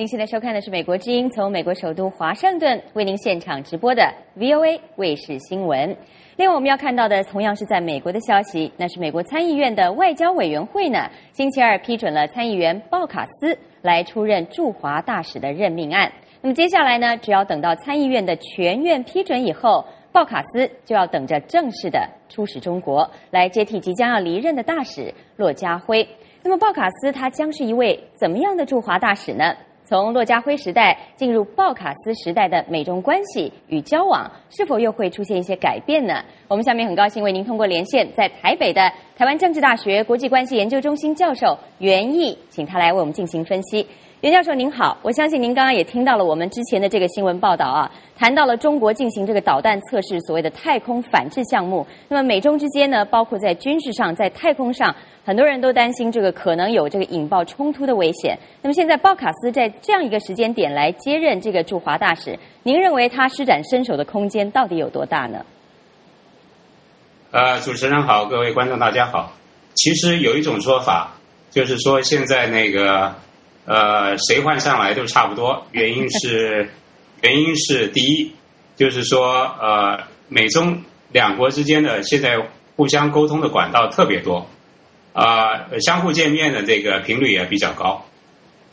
您现在收看的是美国之音从美国首都华盛顿为您现场直播的 VOA 卫视新闻。另外，我们要看到的同样是在美国的消息，那是美国参议院的外交委员会呢，星期二批准了参议员鲍卡斯来出任驻华大使的任命案。那么接下来呢，只要等到参议院的全院批准以后，鲍卡斯就要等着正式的出使中国，来接替即将要离任的大使骆家辉。那么，鲍卡斯他将是一位怎么样的驻华大使呢？从骆家辉时代进入鲍卡斯时代的美中关系与交往，是否又会出现一些改变呢？我们下面很高兴为您通过连线，在台北的台湾政治大学国际关系研究中心教授袁毅，请他来为我们进行分析。袁教授您好，我相信您刚刚也听到了我们之前的这个新闻报道啊，谈到了中国进行这个导弹测试，所谓的太空反制项目。那么美中之间呢，包括在军事上，在太空上，很多人都担心这个可能有这个引爆冲突的危险。那么现在鲍卡斯在这样一个时间点来接任这个驻华大使，您认为他施展身手的空间到底有多大呢？呃，主持人好，各位观众大家好。其实有一种说法，就是说现在那个。呃，谁换上来都差不多。原因是，原因是第一，就是说，呃，美中两国之间的现在互相沟通的管道特别多，啊，相互见面的这个频率也比较高。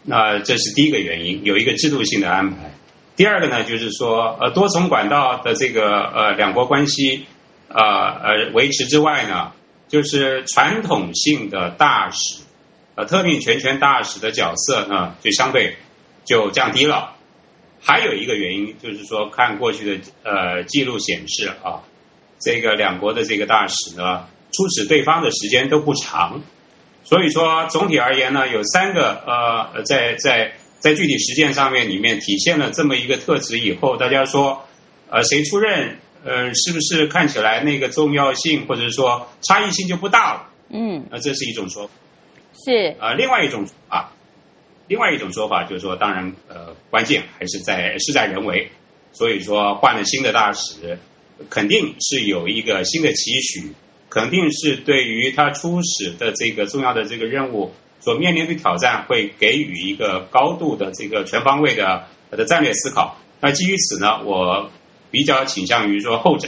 那这是第一个原因，有一个制度性的安排。第二个呢，就是说，呃，多重管道的这个呃两国关系，呃呃维持之外呢，就是传统性的大使。呃，特命全权大使的角色呢，就相对就降低了。还有一个原因就是说，看过去的呃记录显示啊，这个两国的这个大使呢，出使对方的时间都不长。所以说，总体而言呢，有三个呃，在在在具体实践上面里面体现了这么一个特质以后，大家说呃谁出任呃是不是看起来那个重要性或者说差异性就不大了？嗯，那这是一种说。是啊，另外一种啊，另外一种说法就是说，当然呃，关键还是在事在人为，所以说换了新的大使，肯定是有一个新的期许，肯定是对于他出使的这个重要的这个任务所面临的挑战，会给予一个高度的这个全方位的的战略思考。那基于此呢，我比较倾向于说后者，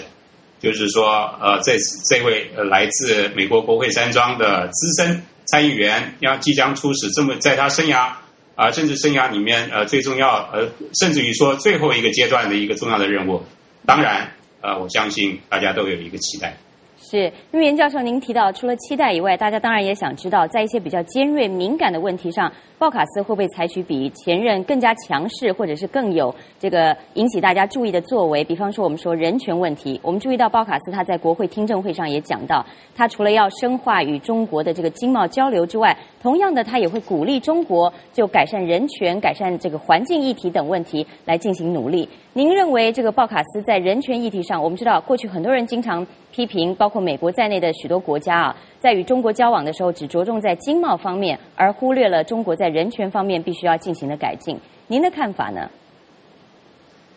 就是说呃，这这位来自美国国会山庄的资深。参议员要即将出使，这么在他生涯啊政治生涯里面呃最重要呃甚至于说最后一个阶段的一个重要的任务，当然呃我相信大家都有一个期待。是，那么袁教授，您提到除了期待以外，大家当然也想知道，在一些比较尖锐敏感的问题上，鲍卡斯会不会采取比前任更加强势，或者是更有这个引起大家注意的作为？比方说，我们说人权问题，我们注意到鲍卡斯他在国会听证会上也讲到，他除了要深化与中国的这个经贸交流之外，同样的，他也会鼓励中国就改善人权、改善这个环境议题等问题来进行努力。您认为这个鲍卡斯在人权议题上，我们知道过去很多人经常批评，包包括美国在内的许多国家啊，在与中国交往的时候，只着重在经贸方面，而忽略了中国在人权方面必须要进行的改进。您的看法呢？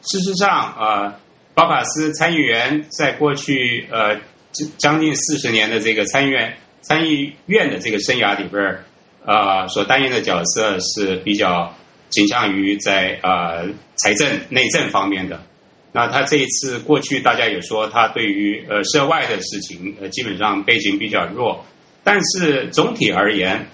事实上，呃，巴卡斯参议员在过去呃将近四十年的这个参议院参议院的这个生涯里边儿，呃，所担任的角色是比较倾向于在呃财政内政方面的。那他这一次过去，大家也说他对于呃涉外的事情，呃基本上背景比较弱。但是总体而言，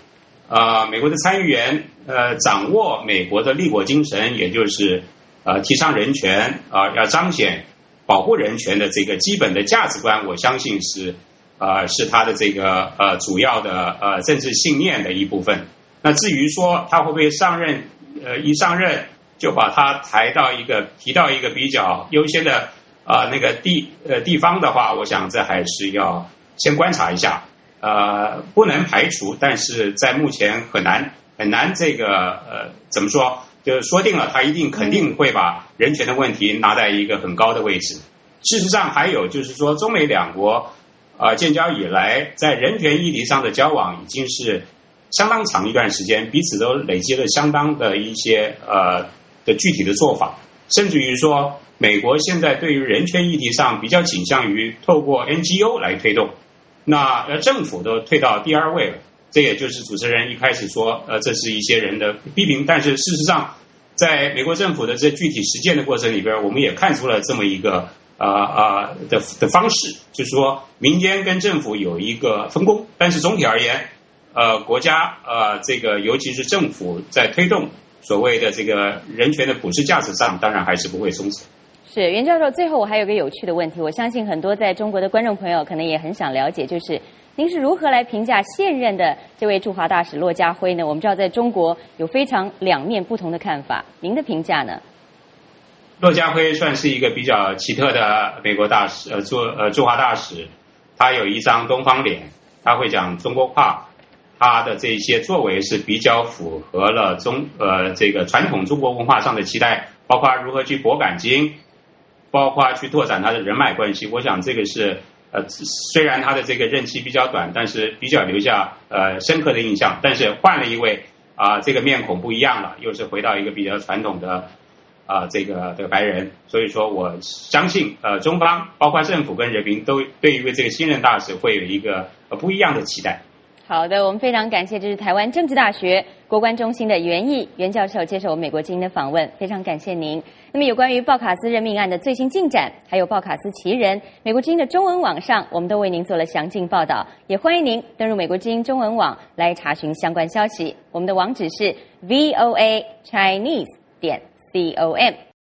啊，美国的参议员呃掌握美国的立国精神，也就是呃提倡人权啊，要彰显保护人权的这个基本的价值观，我相信是啊是他的这个呃主要的呃政治信念的一部分。那至于说他会不会上任，呃一上任。就把它抬到一个提到一个比较优先的啊那个地呃地方的话，我想这还是要先观察一下，呃不能排除，但是在目前很难很难这个呃怎么说，就是说定了他一定肯定会把人权的问题拿在一个很高的位置。事实上还有就是说，中美两国啊建交以来，在人权议题上的交往已经是相当长一段时间，彼此都累积了相当的一些呃。的具体的做法，甚至于说，美国现在对于人权议题上比较倾向于透过 NGO 来推动，那呃政府都退到第二位了。这也就是主持人一开始说，呃，这是一些人的批评。但是事实上，在美国政府的这具体实践的过程里边，我们也看出了这么一个呃呃的的方式，就是说民间跟政府有一个分工，但是总体而言，呃，国家呃这个尤其是政府在推动所谓的这个人权的普世价值上，当然还是不会松弛。是袁教授，最后我还有个有趣的问题，我相信很多在中国的观众朋友可能也很想了解，就是您是如何来评价现任的这位驻华大使骆家辉呢？我们知道在中国有非常两面不同的看法，您的评价呢？骆家辉算是一个比较奇特的美国大使，呃，驻呃驻华大使，他有一张东方脸，他会讲中国话，他的这些作为是比较符合了中呃这个传统中国文化上的期待，包括如何去博感情。包括去拓展他的人脉关系，我想这个是呃，虽然他的这个任期比较短，但是比较留下呃深刻的印象。但是换了一位啊，这个面孔不一样了，又是回到一个比较传统的啊这个这个白人。所以说，我相信呃中方包括政府跟人民都对于这个新任大使会有一个呃不一样的期待。好的，我们非常感谢，这是台湾政治大学国关中心的袁毅袁教授接受我们美国之音的访问，非常感谢您。那么有关于鲍卡斯任命案的最新进展，还有鲍卡斯其人，美国之音的中文网上我们都为您做了详尽报道，也欢迎您登入美国之音中文网来查询相关消息。我们的网址是 voa chinese 点 com。